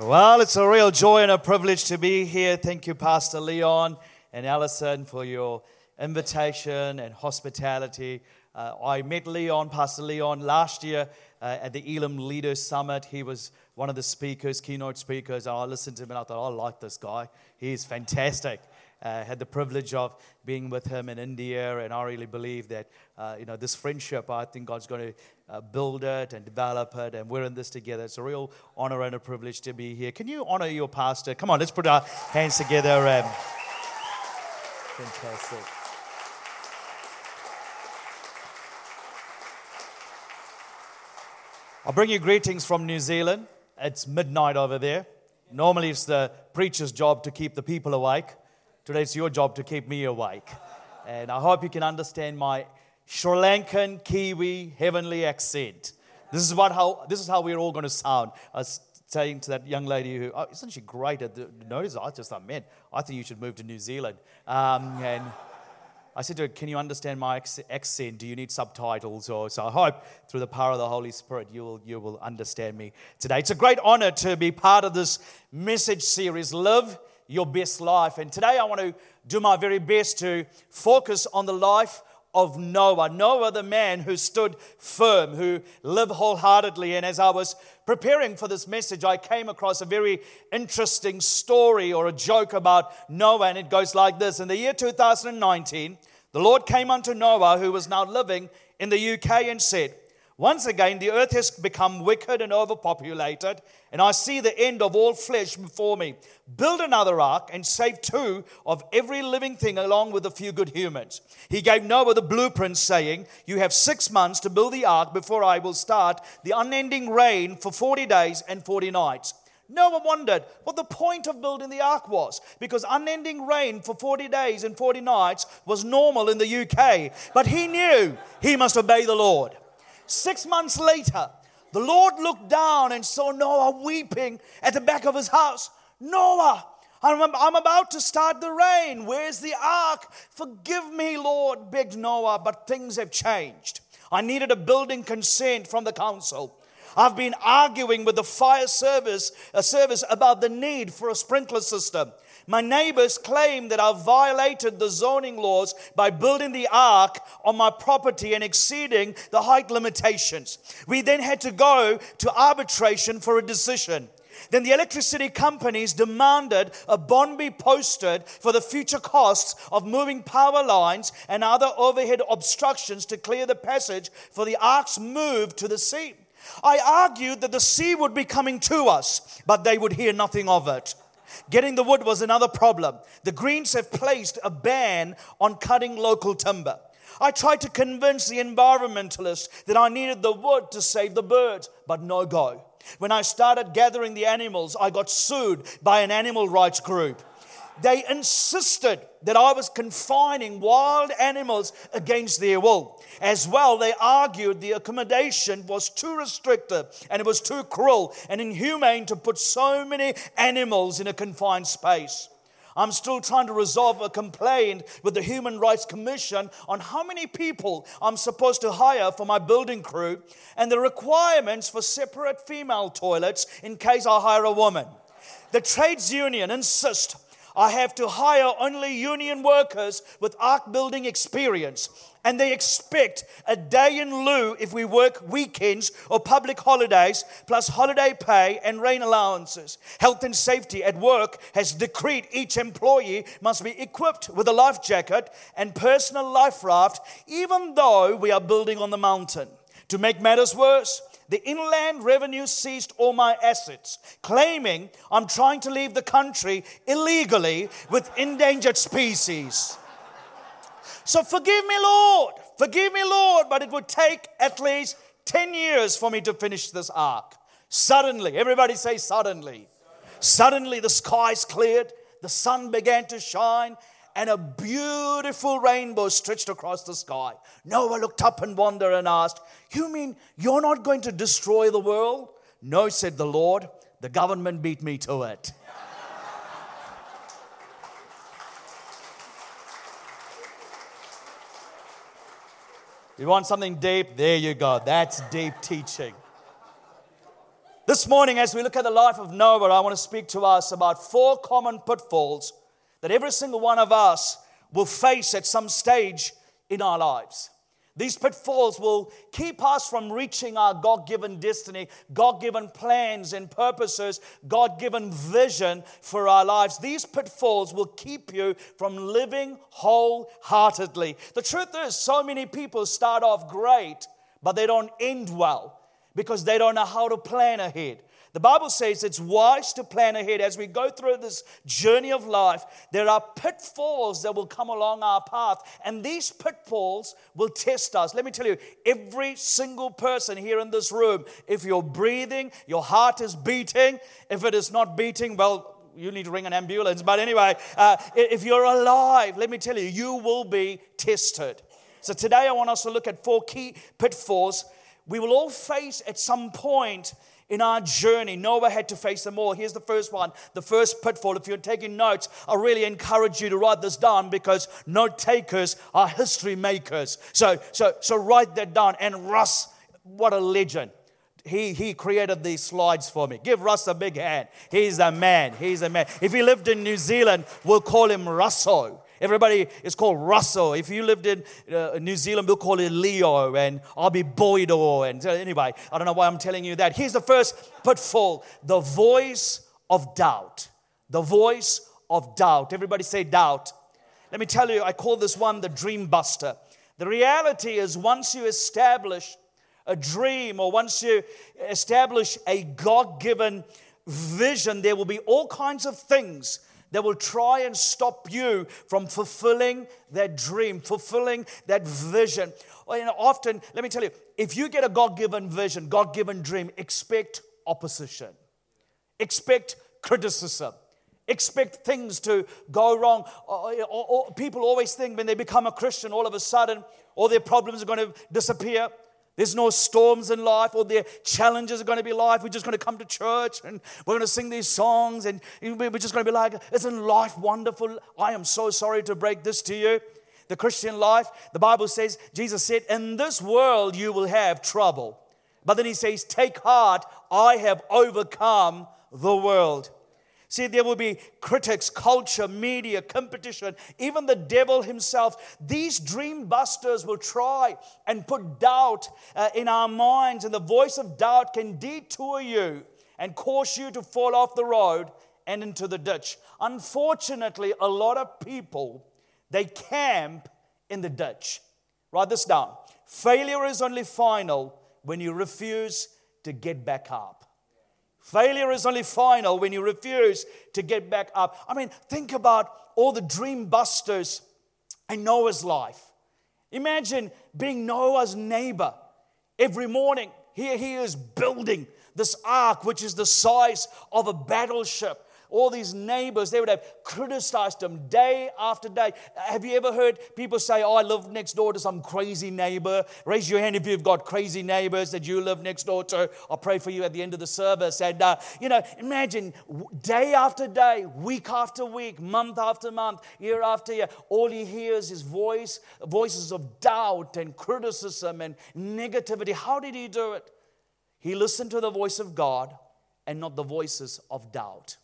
Well, it's a real joy and a privilege to be here. Thank you, Pastor Leon and Allison, for your invitation and hospitality. Uh, I met Leon, Pastor Leon, last year uh, at the Elim Leaders Summit. He was one of the speakers, keynote speakers. and I listened to him and I thought, I like this guy. He's fantastic. Uh, had the privilege of being with him in India, and I really believe that uh, you know this friendship. I think God's going to uh, build it and develop it, and we're in this together. It's a real honor and a privilege to be here. Can you honor your pastor? Come on, let's put our hands together. Um, fantastic. I'll bring you greetings from New Zealand. It's midnight over there. Normally, it's the preacher's job to keep the people awake. Today it's your job to keep me awake. And I hope you can understand my Sri Lankan, Kiwi, heavenly accent. This is, what how, this is how we're all going to sound. I was saying to that young lady who, oh, isn't she great at the nose? I just thought, man, I think you should move to New Zealand. Um, and I said to her, Can you understand my accent? Do you need subtitles? Or, so I hope through the power of the Holy Spirit you will, you will understand me today. It's a great honor to be part of this message series, Live your best life. And today I want to do my very best to focus on the life of Noah. Noah, the man who stood firm, who lived wholeheartedly. And as I was preparing for this message, I came across a very interesting story or a joke about Noah. And it goes like this In the year 2019, the Lord came unto Noah, who was now living in the UK, and said, once again, the earth has become wicked and overpopulated, and I see the end of all flesh before me. Build another ark and save two of every living thing along with a few good humans. He gave Noah the blueprint, saying, You have six months to build the ark before I will start the unending rain for 40 days and 40 nights. Noah wondered what the point of building the ark was because unending rain for 40 days and 40 nights was normal in the UK. But he knew he must obey the Lord. Six months later, the Lord looked down and saw Noah weeping at the back of his house. Noah, I'm about to start the rain. Where's the ark? Forgive me, Lord, begged Noah, but things have changed. I needed a building consent from the council. I've been arguing with the fire service, service about the need for a sprinkler system. My neighbors claim that I've violated the zoning laws by building the ark on my property and exceeding the height limitations. We then had to go to arbitration for a decision. Then the electricity companies demanded a bond be posted for the future costs of moving power lines and other overhead obstructions to clear the passage for the ark's move to the sea. I argued that the sea would be coming to us, but they would hear nothing of it. Getting the wood was another problem. The Greens have placed a ban on cutting local timber. I tried to convince the environmentalists that I needed the wood to save the birds, but no go. When I started gathering the animals, I got sued by an animal rights group. They insisted that I was confining wild animals against their will. As well, they argued the accommodation was too restrictive and it was too cruel and inhumane to put so many animals in a confined space. I'm still trying to resolve a complaint with the Human Rights Commission on how many people I'm supposed to hire for my building crew and the requirements for separate female toilets in case I hire a woman. The trades union insists I have to hire only union workers with ark building experience. And they expect a day in lieu if we work weekends or public holidays, plus holiday pay and rain allowances. Health and safety at work has decreed each employee must be equipped with a life jacket and personal life raft, even though we are building on the mountain. To make matters worse, the Inland Revenue seized all my assets, claiming I'm trying to leave the country illegally with endangered species. So forgive me, Lord, forgive me, Lord, but it would take at least 10 years for me to finish this ark. Suddenly, everybody say suddenly. Suddenly the skies cleared, the sun began to shine, and a beautiful rainbow stretched across the sky. Noah looked up in wonder and asked, You mean you're not going to destroy the world? No, said the Lord. The government beat me to it. You want something deep? There you go. That's deep teaching. This morning, as we look at the life of Noah, I want to speak to us about four common pitfalls that every single one of us will face at some stage in our lives. These pitfalls will keep us from reaching our God given destiny, God given plans and purposes, God given vision for our lives. These pitfalls will keep you from living wholeheartedly. The truth is, so many people start off great, but they don't end well because they don't know how to plan ahead. The Bible says it's wise to plan ahead. As we go through this journey of life, there are pitfalls that will come along our path, and these pitfalls will test us. Let me tell you, every single person here in this room, if you're breathing, your heart is beating, if it is not beating, well, you need to ring an ambulance. But anyway, uh, if you're alive, let me tell you, you will be tested. So today I want us to look at four key pitfalls we will all face at some point in our journey. Noah had to face them all. Here's the first one, the first pitfall. If you're taking notes, I really encourage you to write this down because note takers are history makers. So, so, so write that down. And Russ, what a legend. He, he created these slides for me. Give Russ a big hand. He's a man. He's a man. If he lived in New Zealand, we'll call him Russo. Everybody is called Russell. If you lived in uh, New Zealand, we'll call it Leo, and I'll be Boydo. And so anyway, I don't know why I'm telling you that. Here's the first pitfall the voice of doubt. The voice of doubt. Everybody say doubt. Let me tell you, I call this one the dream buster. The reality is, once you establish a dream or once you establish a God given vision, there will be all kinds of things that will try and stop you from fulfilling that dream, fulfilling that vision. Oh, and often, let me tell you, if you get a God given vision, God given dream, expect opposition, expect criticism. Expect things to go wrong. Oh, oh, people always think when they become a Christian, all of a sudden, all their problems are going to disappear. There's no storms in life or the challenges are going to be life. We're just going to come to church and we're going to sing these songs and we're just going to be like, isn't life wonderful? I am so sorry to break this to you. The Christian life, the Bible says, Jesus said, in this world you will have trouble. But then he says, take heart, I have overcome the world. See, there will be critics, culture, media, competition, even the devil himself. These dream busters will try and put doubt uh, in our minds, and the voice of doubt can detour you and cause you to fall off the road and into the ditch. Unfortunately, a lot of people they camp in the ditch. Write this down. Failure is only final when you refuse to get back up. Failure is only final when you refuse to get back up. I mean, think about all the dream busters in Noah's life. Imagine being Noah's neighbor. Every morning, here he is building this ark, which is the size of a battleship all these neighbors, they would have criticized him day after day. Have you ever heard people say, Oh, I live next door to some crazy neighbor? Raise your hand if you've got crazy neighbors that you live next door to. I'll pray for you at the end of the service. And, uh, you know, imagine day after day, week after week, month after month, year after year, all he hears is voice, voices of doubt and criticism and negativity. How did he do it? He listened to the voice of God and not the voices of doubt.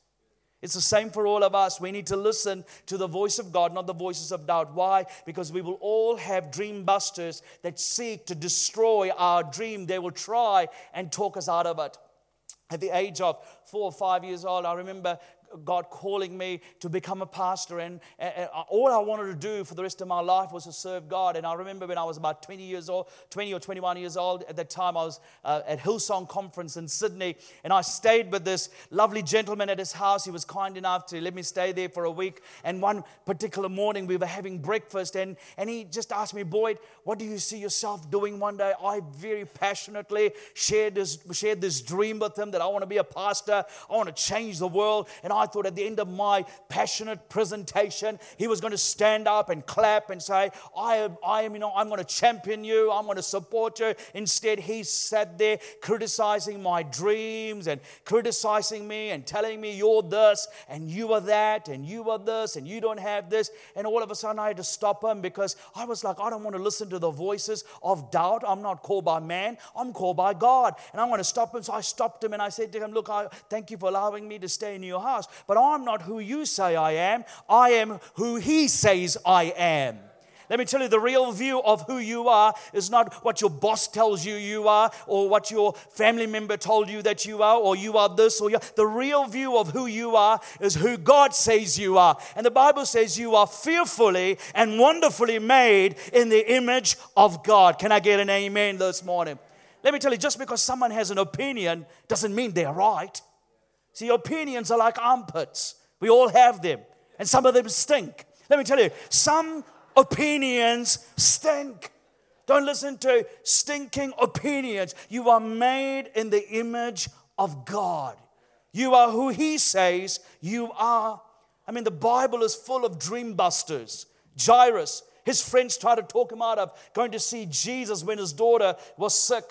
It's the same for all of us. We need to listen to the voice of God, not the voices of doubt. Why? Because we will all have dream busters that seek to destroy our dream. They will try and talk us out of it. At the age of four or five years old, I remember God calling me to become a pastor. And, and, all I wanted to do for the rest of my life was to serve God. And I remember when I was about 20 years old, 20 or 21 years old, at that time I was uh, at Hillsong Conference in Sydney. And I stayed with this lovely gentleman at his house. He was kind enough to let me stay there for a week. And one particular morning we were having breakfast. And, and he just asked me, Boyd, what do you see yourself doing one day? I very passionately shared this, shared this dream with him that I want to be a pastor. I want to change the world. And I I thought at the end of my passionate presentation, he was going to stand up and clap and say, I am, I am, you know, I'm going to champion you, I'm going to support you. Instead, he sat there criticizing my dreams and criticizing me and telling me, You're this and you are that and you are this and you don't have this. And all of a sudden, I had to stop him because I was like, I don't want to listen to the voices of doubt. I'm not called by man, I'm called by God. And I want to stop him. So I stopped him and I said to him, Look, I thank you for allowing me to stay in your house, but I'm not who you say I am. I am who he says I am. Let me tell you, the real view of who you are is not what your boss tells you you are, or what your family member told you that you are, or you are this, or you The real view of who you are is who God says you are. And the Bible says you are fearfully and wonderfully made in the image of God. Can I get an amen this morning? Let me tell you, just because someone has an opinion doesn't mean they're right. See, opinions are like armpits. We all have them, and some of them stink. Let me tell you, some opinions stink. Don't listen to stinking opinions. You are made in the image of God. You are who He says you are. I mean, the Bible is full of dream busters. Jairus, his friends tried to talk him out of going to see Jesus when his daughter was sick.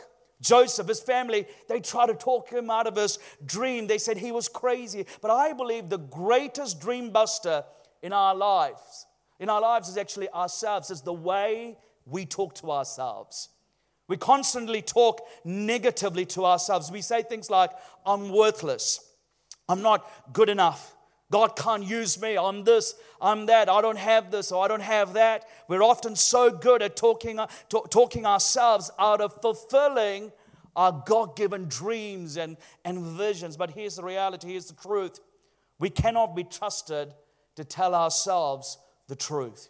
Joseph, his family, they tried to talk him out of his dream. They said he was crazy. But I believe the greatest dream buster in our lives in our lives is actually ourselves, is the way we talk to ourselves. We constantly talk negatively to ourselves. We say things like, I'm worthless, I'm not good enough. God can't use me. I'm this, I'm that. I don't have this or I don't have that. We're often so good at talking, uh, talking ourselves out of fulfilling our God given dreams and, and visions. But here's the reality here's the truth. We cannot be trusted to tell ourselves the truth.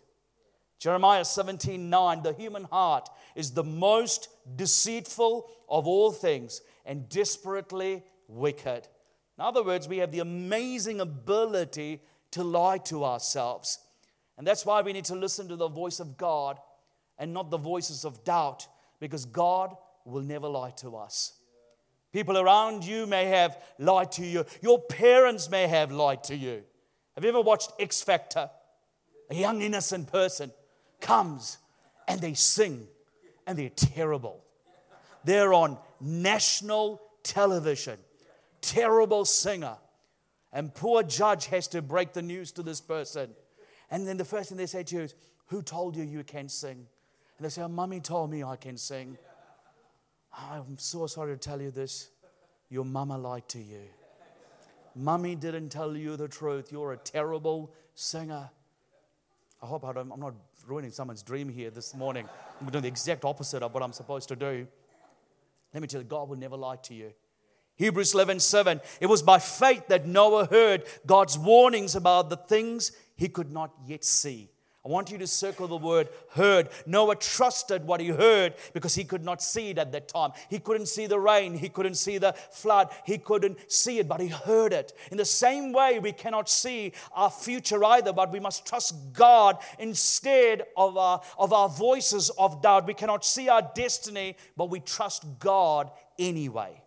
Jeremiah 17 9, the human heart is the most deceitful of all things and desperately wicked. In other words, we have the amazing ability to lie to ourselves. And that's why we need to listen to the voice of God and not the voices of doubt, because God will never lie to us. People around you may have lied to you, your parents may have lied to you. Have you ever watched X Factor? a young innocent person comes and they sing and they're terrible. They're on national television, terrible singer. And poor judge has to break the news to this person. And then the first thing they say to you is, Who told you you can sing? And they say, oh, Mummy told me I can sing. I'm so sorry to tell you this. Your mama lied to you. Mummy didn't tell you the truth. You're a terrible singer. I hope I don't, I'm not ruining someone's dream here this morning. I'm doing the exact opposite of what I'm supposed to do. Let me tell you, God will never lie to you. Hebrews 11 7. It was by faith that Noah heard God's warnings about the things he could not yet see. I want you to circle the word heard. Noah trusted what he heard because he could not see it at that time. He couldn't see the rain, he couldn't see the flood, he couldn't see it, but he heard it. In the same way, we cannot see our future either, but we must trust God instead of our, of our voices of doubt. We cannot see our destiny, but we trust God anyway.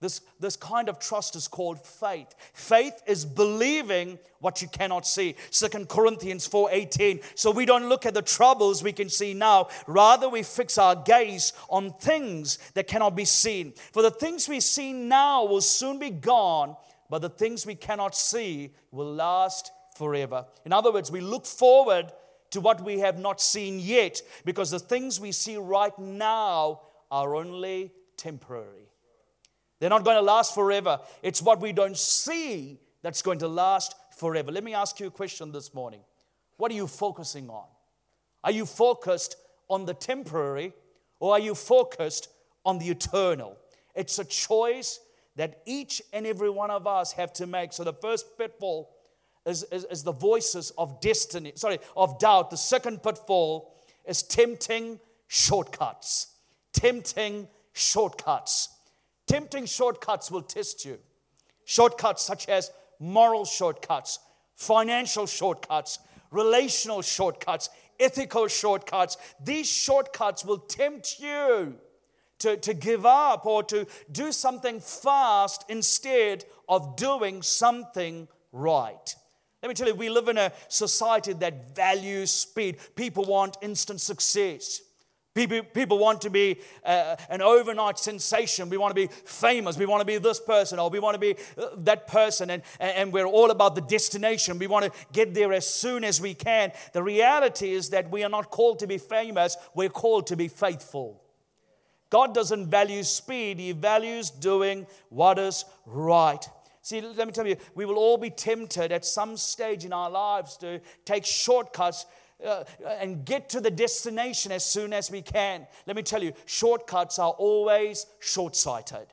This, this kind of trust is called faith. Faith is believing what you cannot see. Second Corinthians 4:18. So we don't look at the troubles we can see now. Rather, we fix our gaze on things that cannot be seen. For the things we see now will soon be gone, but the things we cannot see will last forever. In other words, we look forward to what we have not seen yet, because the things we see right now are only temporary. They're not going to last forever. It's what we don't see that's going to last forever. Let me ask you a question this morning. What are you focusing on? Are you focused on the temporary or are you focused on the eternal? It's a choice that each and every one of us have to make. So the first pitfall is, is, is the voices of destiny, sorry, of doubt. The second pitfall is tempting shortcuts. Tempting shortcuts. Tempting shortcuts will test you. Shortcuts such as moral shortcuts, financial shortcuts, relational shortcuts, ethical shortcuts. These shortcuts will tempt you to, to give up or to do something fast instead of doing something right. Let me tell you, we live in a society that values speed. People want instant success. People, people want to be uh, an overnight sensation. We want to be famous. We want to be this person or we want to be uh, that person. And, and we're all about the destination. We want to get there as soon as we can. The reality is that we are not called to be famous, we're called to be faithful. God doesn't value speed, He values doing what is right. See, let me tell you, we will all be tempted at some stage in our lives to take shortcuts uh, and get to the destination as soon as we can. Let me tell you, shortcuts are always short sighted.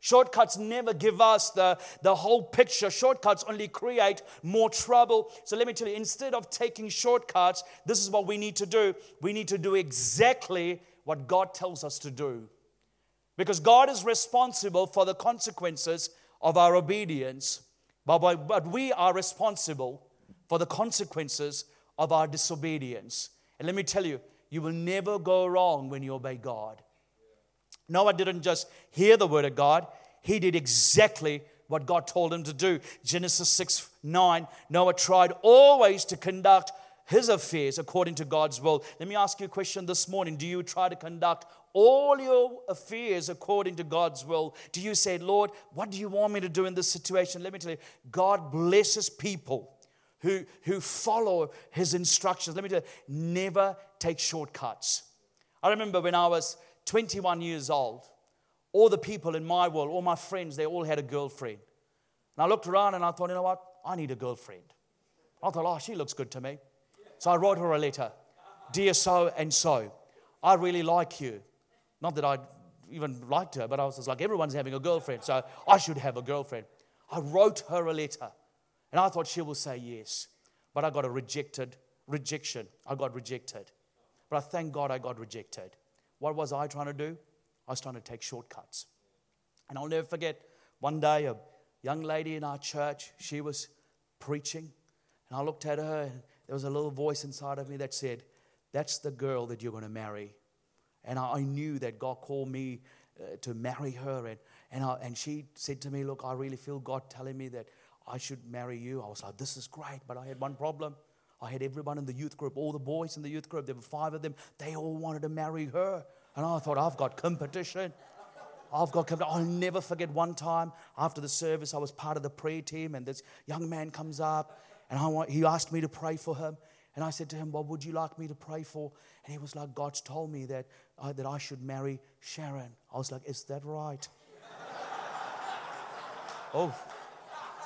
Shortcuts never give us the, the whole picture. Shortcuts only create more trouble. So let me tell you, instead of taking shortcuts, this is what we need to do. We need to do exactly what God tells us to do. Because God is responsible for the consequences of our obedience, but, but we are responsible for the consequences of our disobedience. And let me tell you, you will never go wrong when you obey God. Noah didn't just hear the word of God, he did exactly what God told him to do. Genesis 6 9, Noah tried always to conduct his affairs according to God's will. Let me ask you a question this morning. Do you try to conduct all your affairs according to God's will? Do you say, Lord, what do you want me to do in this situation? Let me tell you, God blesses people who, who follow his instructions. Let me tell you, never take shortcuts. I remember when I was 21 years old, all the people in my world, all my friends, they all had a girlfriend. And I looked around and I thought, you know what? I need a girlfriend. I thought, oh, she looks good to me. So I wrote her a letter Dear so and so, I really like you. Not that I even liked her, but I was just like, everyone's having a girlfriend, so I should have a girlfriend. I wrote her a letter. And I thought she will say yes. But I got a rejected rejection. I got rejected. But I thank God I got rejected. What was I trying to do? I was trying to take shortcuts. And I'll never forget one day a young lady in our church, she was preaching. And I looked at her, and there was a little voice inside of me that said, That's the girl that you're going to marry. And I, knew that God called me uh, to marry her. And, and, I, and she said to me, Look, I really feel God telling me that I should marry you. I was like, this is great. But I had one problem. I had everyone in the youth group, all the boys in the youth group, there were five of them, they all wanted to marry her. And I thought, I've got competition. I've got competition. I'll never forget one time after the service, I was part of the prayer team, and this young man comes up, and I he asked me to pray for him. And I said to him, What would you like me to pray for? And he was like, God's told me that, uh, that I should marry Sharon. I was like, Is that right? oh,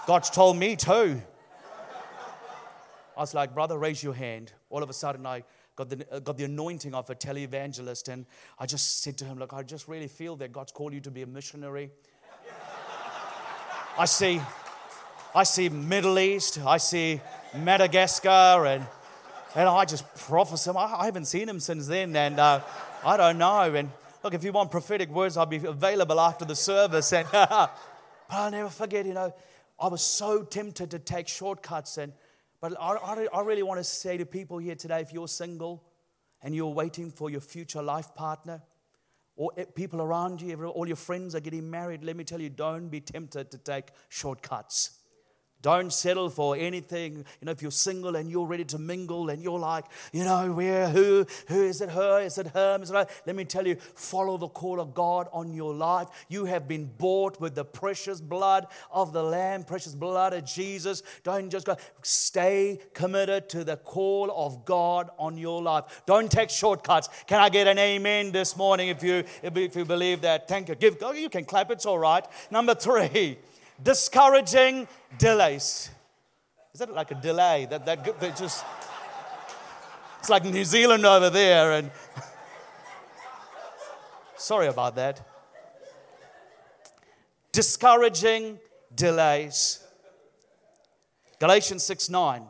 God's told me too. I was like, brother, raise your hand. All of a sudden, I got the, uh, got the anointing of a televangelist, and I just said to him, Look, I just really feel that God's called you to be a missionary. I see, I see Middle East, I see Madagascar, and, and I just prophesy. I, I haven't seen him since then, and uh, I don't know. And look, if you want prophetic words, I'll be available after the service. And but I'll never forget, you know, I was so tempted to take shortcuts. And, but I, I, I really want to say to people here today if you're single and you're waiting for your future life partner, or eh, people around you, all your friends are getting married, let me tell you, don't be tempted to take shortcuts. Don't settle for anything. You know, if you're single and you're ready to mingle and you're like, you know, where, who, who is it her? Is it him? Is it her? Let me tell you, follow the call of God on your life. You have been bought with the precious blood of the Lamb, precious blood of Jesus. Don't just go, stay committed to the call of God on your life. Don't take shortcuts. Can I get an amen this morning if you, if you believe that? Thank you. Give, oh, you can clap, it's all right. Number three discouraging delays. Is that like a delay? That, that, that just, it's like New Zealand over there. And sorry about that. Discouraging delays. Galatians 6 9.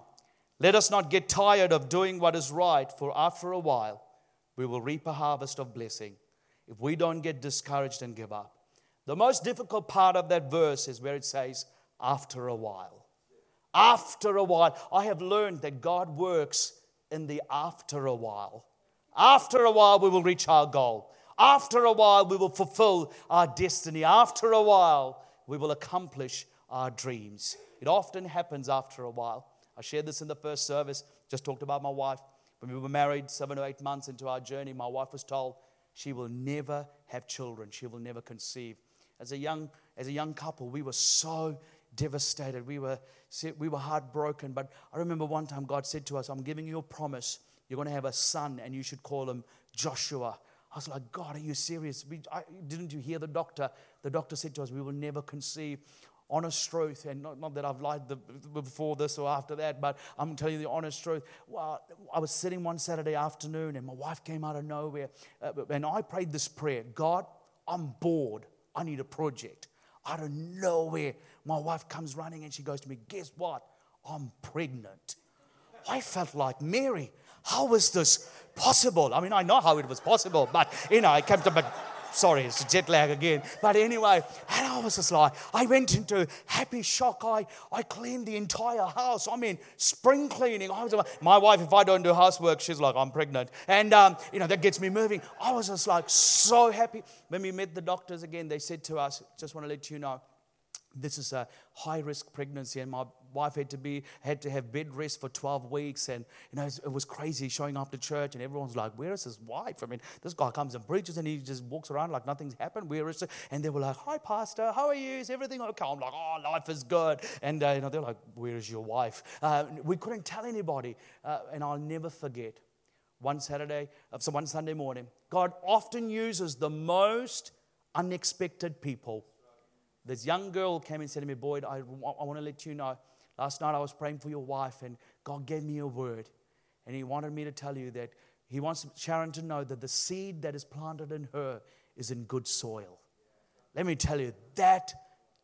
Let us not get tired of doing what is right, for after a while we will reap a harvest of blessing if we don't get discouraged and give up. The most difficult part of that verse is where it says, after a while. After a while. I have learned that God works in the after a while. After a while, we will reach our goal. After a while, we will fulfill our destiny. After a while, we will accomplish our dreams. It often happens after a while. I shared this in the first service, just talked about my wife. When we were married, seven or eight months into our journey, my wife was told she will never have children, she will never conceive. As a young, as a young couple, we were so devastated. We were, we were heartbroken. But I remember one time God said to us, I'm giving you a promise. You're going to have a son, and you should call him Joshua. I was like, God, are you serious? We, I, didn't you hear the doctor? The doctor said to us, We will never conceive. Honest truth, and not, not that I've lied the, before this or after that, but I'm telling you the honest truth. Well, I was sitting one Saturday afternoon, and my wife came out of nowhere, uh, and I prayed this prayer God, I'm bored. I need a project. Out of nowhere, my wife comes running and she goes to me, Guess what? I'm pregnant. I felt like Mary. How was this possible? I mean, I know how it was possible, but you know, I kept a bit sorry, it's jet lag again. But anyway, and I was just like, I went into happy shock. I, I cleaned the entire house. I mean, spring cleaning. I was like, my wife, if I don't do housework, she's like, I'm pregnant. And, um, you know, that gets me moving. I was just like so happy. When we met the doctors again, they said to us, just want to let you know, this is a high risk pregnancy and my wife had to be had to have bed rest for 12 weeks and you know it was crazy showing up to church and everyone's like where is his wife? I mean this guy comes and preaches and he just walks around like nothing's happened. Where is and they were like hi pastor. How are you? Is everything okay? I'm like oh life is good. And uh, you know they're like where is your wife? Uh, we couldn't tell anybody uh, and i'll never forget one saturday uh, so one sunday morning god often uses the most unexpected people this young girl came and said to me, Boyd, I, I want to let you know. Last night I was praying for your wife, and God gave me a word. And He wanted me to tell you that He wants Sharon to know that the seed that is planted in her is in good soil. Let me tell you, that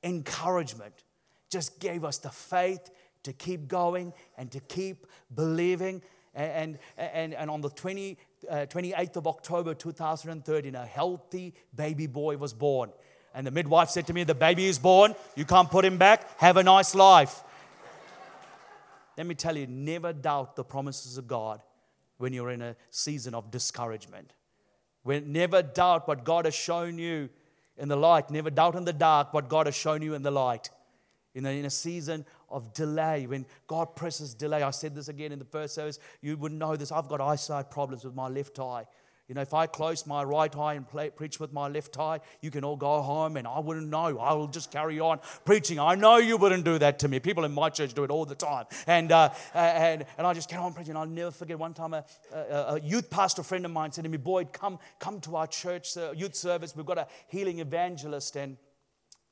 encouragement just gave us the faith to keep going and to keep believing. And, and, and on the 20, uh, 28th of October 2013, a healthy baby boy was born. And the midwife said to me, The baby is born. You can't put him back. Have a nice life. Let me tell you, never doubt the promises of God when you're in a season of discouragement. When, never doubt what God has shown you in the light. Never doubt in the dark what God has shown you in the light. In a, in a season of delay, when God presses delay, I said this again in the first service, you would know this. I've got eyesight problems with my left eye. You know, if I close my right eye and play, preach with my left eye, you can all go home and I wouldn't know. I will just carry on preaching. I know you wouldn't do that to me. People in my church do it all the time. And, uh, and, and I just carry on preaching. I'll never forget one time a, a, a, youth pastor friend of mine said to me, Boyd, come, come to our church uh, youth service. We've got a healing evangelist and,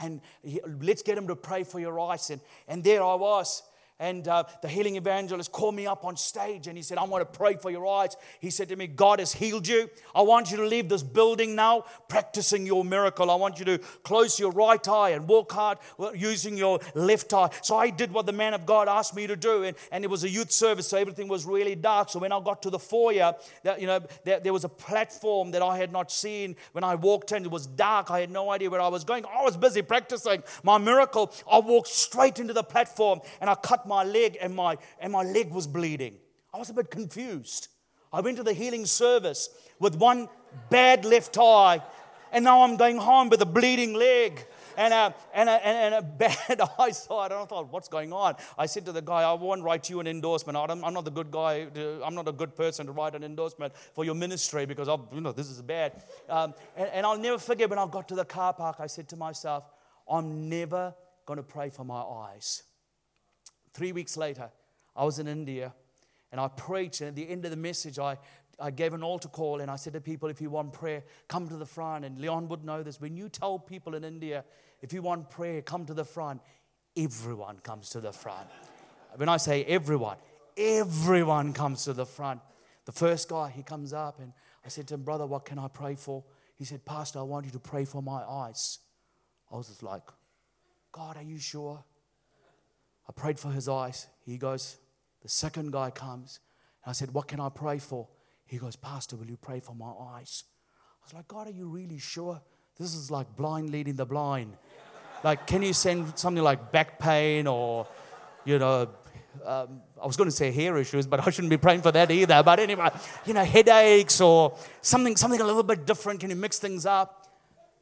and he, let's get him to pray for your eyes. And, and there I was and uh, the healing evangelist called me up on stage and he said, I want to pray for your eyes. He said to me, God has healed you. I want you to leave this building now practicing your miracle. I want you to close your right eye and walk hard using your left eye. So I did what the man of God asked me to do. And, and it was a youth service, so everything was really dark. So when I got to the foyer, that, you know, there, there was a platform that I had not seen when I walked in. It was dark. I had no idea where I was going. I was busy practicing my miracle. I walked straight into the platform and I cut my leg and my, and my leg was bleeding. I was a bit confused. I went to the healing service with one bad left eye, and now I'm going home with a bleeding leg and a, and a, and a bad eyesight. And I thought, what's going on? I said to the guy, I won't write you an endorsement. I'm not the good guy. To, I'm not a good person to write an endorsement for your ministry because, I'll, you know, this is bad. Um, and, and I'll never forget when I got to the car park, I said to myself, I'm never going to pray for my eyes. Three weeks later, I was in India and I preached. And at the end of the message, I, I gave an altar call and I said to people, if you want prayer, come to the front. And Leon would know this. When you tell people in India, if you want prayer, come to the front, everyone comes to the front. When I say everyone, everyone comes to the front. The first guy, he comes up and I said to him, Brother, what can I pray for? He said, Pastor, I want you to pray for my eyes. I was just like, God, are you sure? I prayed for his eyes. He goes, the second guy comes. And I said, What can I pray for? He goes, Pastor, will you pray for my eyes? I was like, God, are you really sure? This is like blind leading the blind. like, can you send something like back pain or, you know, um, I was going to say hair issues, but I shouldn't be praying for that either. But anyway, you know, headaches or something, something a little bit different. Can you mix things up?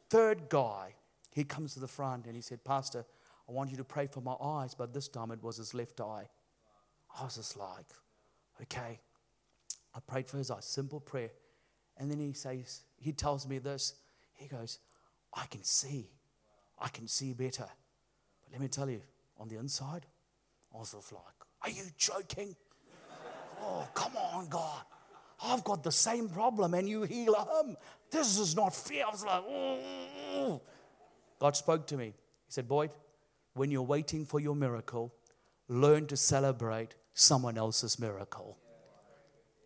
Third guy, he comes to the front and he said, Pastor, I want you to pray for my eyes, but this time it was his left eye. I was just like, okay. I prayed for his eyes, simple prayer. And then he says, he tells me this. He goes, I can see. I can see better. But let me tell you, on the inside, I was just like, Are you joking? oh, come on, God. I've got the same problem and you heal him. This is not fair. I was like, oh. God spoke to me. He said, Boyd, when you're waiting for your miracle, learn to celebrate someone else's miracle.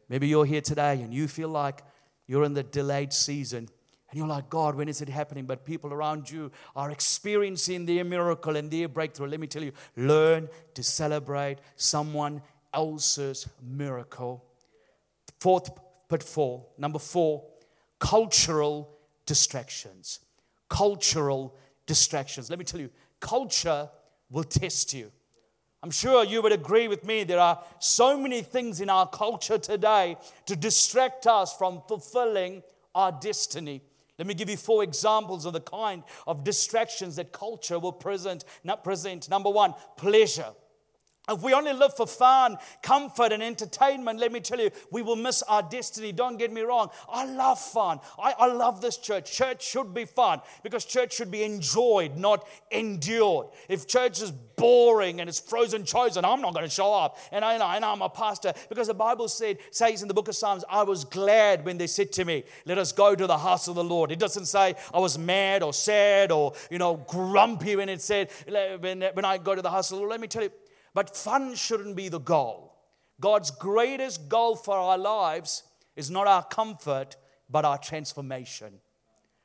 Maybe you're here today and you feel like you're in the delayed season. And you're like, God, when is it happening? But people around you are experiencing their miracle and their breakthrough. Let me tell you, learn to celebrate someone else's miracle. Fourth pitfall, number four, cultural distractions. Cultural distractions. Let me tell you, culture will test you. I'm sure you would agree with me. There are so many things in our culture today to distract us from fulfilling our destiny. Let me give you four examples of the kind of distractions that culture will present. Not present. Number one, pleasure. If we only live for fun, comfort, and entertainment, let me tell you, we will miss our destiny. Don't get me wrong. I love fun. I, I, love this church. Church should be fun because church should be enjoyed, not endured. If church is boring and it's frozen chosen, I'm not going to show up. And, I, know and I'm a pastor because the Bible said, says in the book of Psalms, I was glad when they said to me, Let us go to the house of the Lord. It doesn't say I was mad or sad or, you know, grumpy when it said, when, when I go to the house of the Lord. Let me tell you, but fun shouldn't be the goal. God's greatest goal for our lives is not our comfort, but our transformation.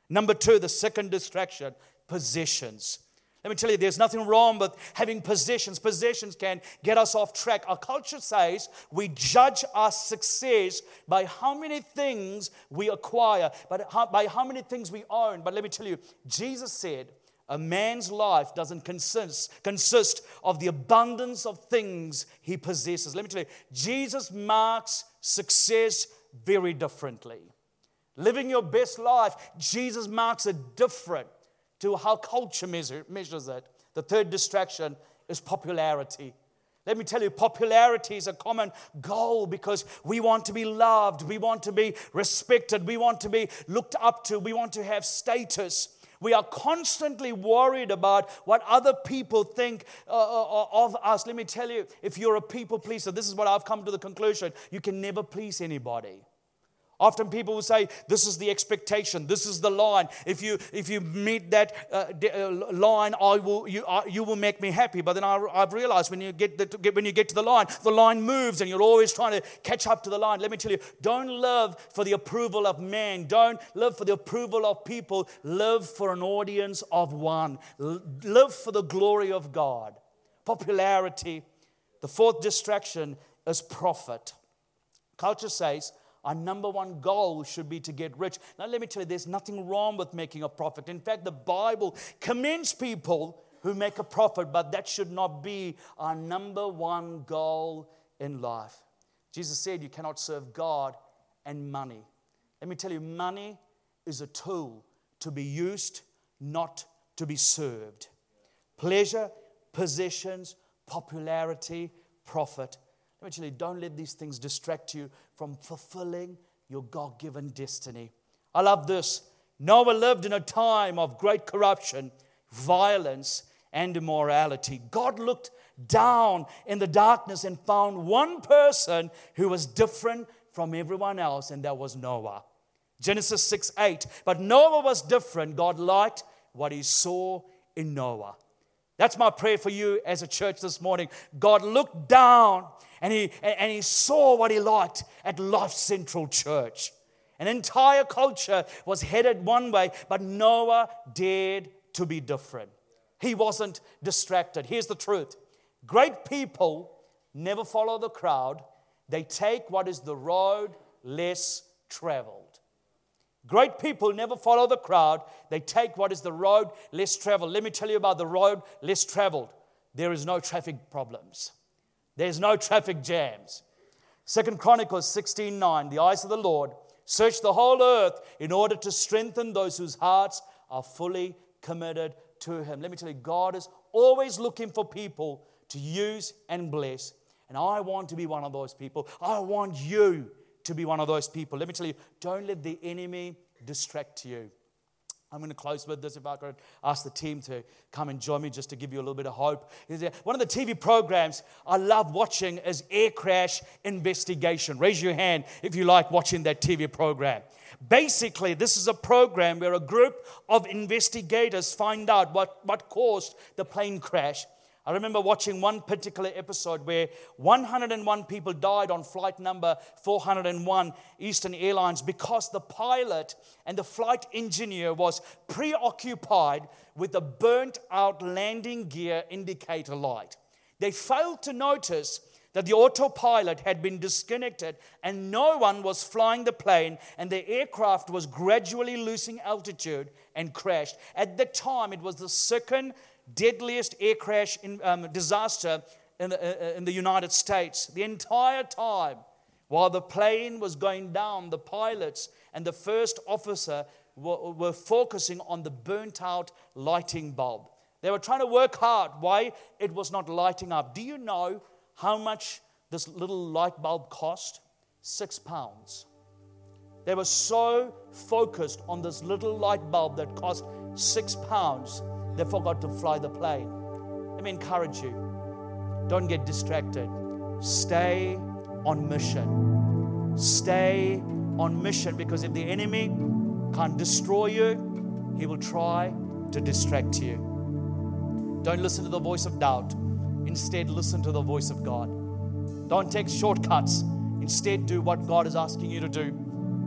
Number two, the second distraction possessions. Let me tell you, there's nothing wrong with having possessions. Possessions can get us off track. Our culture says we judge our success by how many things we acquire, but by how many things we own. But let me tell you, Jesus said, a man's life doesn't consist, consist of the abundance of things he possesses. Let me tell you, Jesus marks success very differently. Living your best life, Jesus marks it different to how culture measure, measures it. The third distraction is popularity. Let me tell you, popularity is a common goal because we want to be loved, we want to be respected, we want to be looked up to, we want to have status. We are constantly worried about what other people think uh, uh, uh, of us. Let me tell you, if you're a people pleaser, this is what I've come to the conclusion you can never please anybody. Often people will say, This is the expectation, this is the line. If you, if you meet that uh, uh line, I will, you, uh, you will make me happy. But then I, have realized when you, get the, when you get to the line, the line moves and you're always trying to catch up to the line. Let me tell you, don't live for the approval of man, don't live for the approval of people, live for an audience of one, live for the glory of God. Popularity. The fourth distraction is profit. Culture says, our number one goal should be to get rich. Now, let me tell you, there's nothing wrong with making a profit. In fact, the Bible commends people who make a profit, but that should not be our number one goal in life. Jesus said you cannot serve God and money. Let me tell you, money is a tool to be used, not to be served. Pleasure, possessions, popularity, profit you, don't let these things distract you from fulfilling your God given destiny. I love this. Noah lived in a time of great corruption, violence, and immorality. God looked down in the darkness and found one person who was different from everyone else, and that was Noah. Genesis 6 8. But Noah was different. God liked what he saw in Noah. That's my prayer for you as a church this morning. God looked down and he, and he saw what he liked at Life Central Church. An entire culture was headed one way, but Noah dared to be different. He wasn't distracted. Here's the truth great people never follow the crowd, they take what is the road less traveled. Great people never follow the crowd, they take what is the road less traveled. Let me tell you about the road less traveled. There is no traffic problems. There's no traffic jams. Second Chronicles 16:9, the eyes of the Lord search the whole earth in order to strengthen those whose hearts are fully committed to him. Let me tell you, God is always looking for people to use and bless. And I want to be one of those people. I want you to be one of those people. Let me tell you, don't let the enemy distract you. I'm going to close with this if I could ask the team to come and join me just to give you a little bit of hope. One of the TV programs I love watching is Air Crash Investigation. Raise your hand if you like watching that TV program. Basically, this is a program where a group of investigators find out what, what caused the plane crash I remember watching one particular episode where 101 people died on flight number 401 Eastern Airlines because the pilot and the flight engineer was preoccupied with the burnt out landing gear indicator light. They failed to notice that the autopilot had been disconnected and no one was flying the plane and the aircraft was gradually losing altitude and crashed. At the time, it was the second deadliest air crash in, um, disaster in the, uh, in the United States. The entire time, while the plane was going down, the pilots and the first officer were, were focusing on the burnt out lighting bulb. They were trying to work hard why it was not lighting up. Do you know how much this little light bulb cost? Six pounds. They were so focused on this little light bulb that cost six pounds they forgot to fly the plane. Let me encourage you don't get distracted. Stay on mission. Stay on mission because if the enemy can't destroy you, he will try to distract you. Don't listen to the voice of doubt. Instead, listen to the voice of God. Don't take shortcuts. Instead, do what God is asking you to do.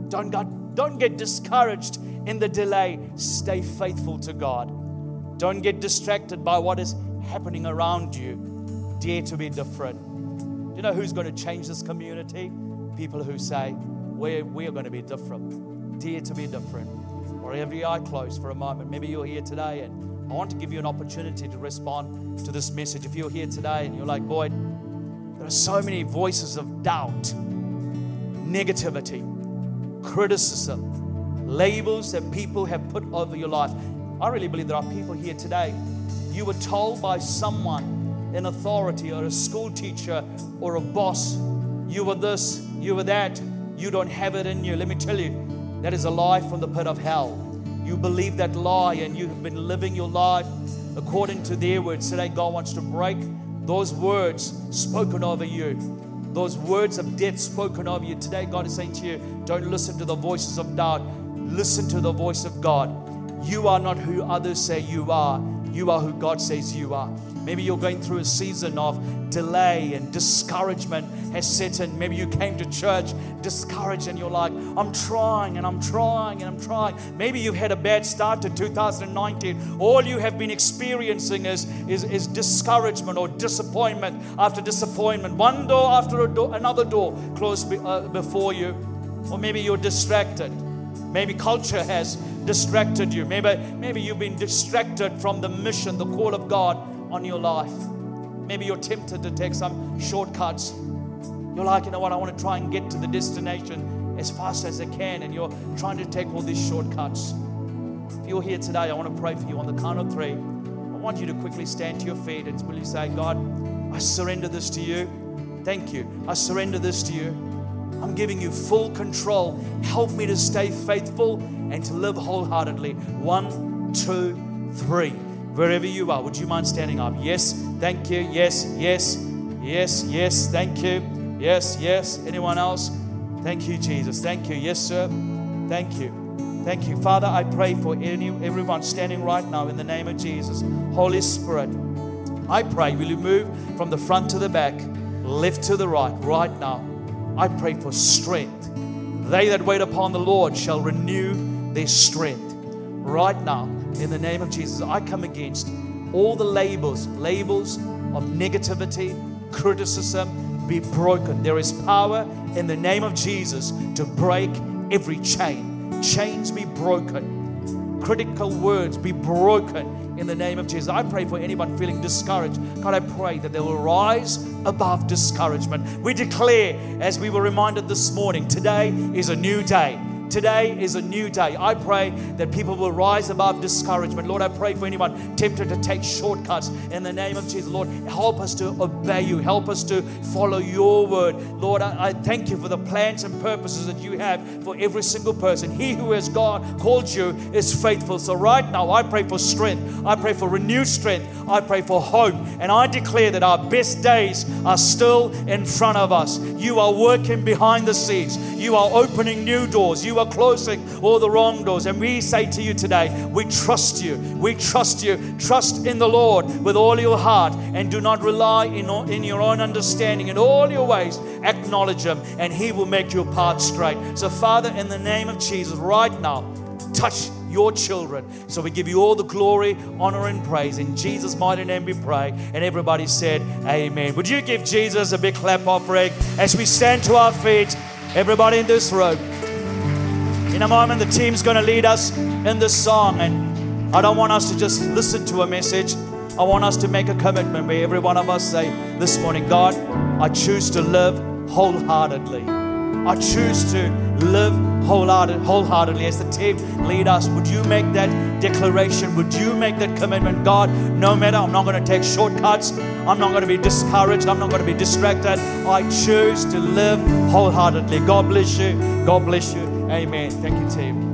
Don't, get, don't get discouraged in the delay. Stay faithful to God. Don't get distracted by what is happening around you. Dare to be different. Do you know who's going to change this community? People who say, we're, we're going to be different. Dare to be different. Or every eye closed for a moment. Maybe you're here today and I want to give you an opportunity to respond to this message. If you're here today and you're like, Boyd, there are so many voices of doubt, negativity, criticism, labels that people have put over your life. I really believe there are people here today. You were told by someone in authority or a school teacher or a boss, you were this, you were that, you don't have it in you. Let me tell you, that is a lie from the pit of hell. You believe that lie and you have been living your life according to their words. Today, God wants to break those words spoken over you, those words of death spoken over you. Today, God is saying to you, don't listen to the voices of doubt, listen to the voice of God. You are not who others say you are. You are who God says you are. Maybe you're going through a season of delay and discouragement has set in. Maybe you came to church discouraged and you're like, I'm trying and I'm trying and I'm trying. Maybe you've had a bad start to 2019. All you have been experiencing is, is, is discouragement or disappointment after disappointment. One door after door, another door closed be, uh, before you. Or maybe you're distracted. Maybe culture has distracted you. Maybe, maybe you've been distracted from the mission, the call of God on your life. Maybe you're tempted to take some shortcuts. You're like, you know what, I want to try and get to the destination as fast as I can, and you're trying to take all these shortcuts. If you're here today, I want to pray for you on the count of three. I want you to quickly stand to your feet and will you say, God, I surrender this to you. Thank you. I surrender this to you. I'm giving you full control. Help me to stay faithful and to live wholeheartedly. One, two, three. Wherever you are, would you mind standing up? Yes, thank you. Yes, yes, yes, yes, thank you. Yes, yes. Anyone else? Thank you, Jesus. Thank you. Yes, sir. Thank you. Thank you. Father, I pray for any, everyone standing right now in the name of Jesus. Holy Spirit, I pray, will you move from the front to the back, left to the right, right now? I pray for strength. They that wait upon the Lord shall renew their strength. Right now, in the name of Jesus, I come against all the labels, labels of negativity, criticism, be broken. There is power in the name of Jesus to break every chain. Chains be broken. Critical words be broken in the name of Jesus. I pray for anyone feeling discouraged. God, I pray that they will rise above discouragement. We declare, as we were reminded this morning, today is a new day. Today is a new day. I pray that people will rise above discouragement. Lord, I pray for anyone tempted to take shortcuts in the name of Jesus. Lord, help us to obey you. Help us to follow your word. Lord, I, I thank you for the plans and purposes that you have for every single person. He who has God called you is faithful. So right now, I pray for strength. I pray for renewed strength. I pray for hope. And I declare that our best days are still in front of us. You are working behind the scenes. You are opening new doors. Are closing all the wrong doors. And we say to you today, we trust you. We trust you. Trust in the Lord with all your heart and do not rely in, in your own understanding. In all your ways, acknowledge Him and He will make your path straight. So, Father, in the name of Jesus, right now, touch your children. So we give you all the glory, honor, and praise. In Jesus' mighty name we pray. And everybody said, Amen. Would you give Jesus a big clap offering as we stand to our feet? Everybody in this room. In a moment, the team's going to lead us in this song. And I don't want us to just listen to a message. I want us to make a commitment where every one of us say this morning, God, I choose to live wholeheartedly. I choose to live wholehearted, wholeheartedly. As the team lead us, would you make that declaration? Would you make that commitment? God, no matter, I'm not going to take shortcuts. I'm not going to be discouraged. I'm not going to be distracted. I choose to live wholeheartedly. God bless you. God bless you. Amen. Thank you, team.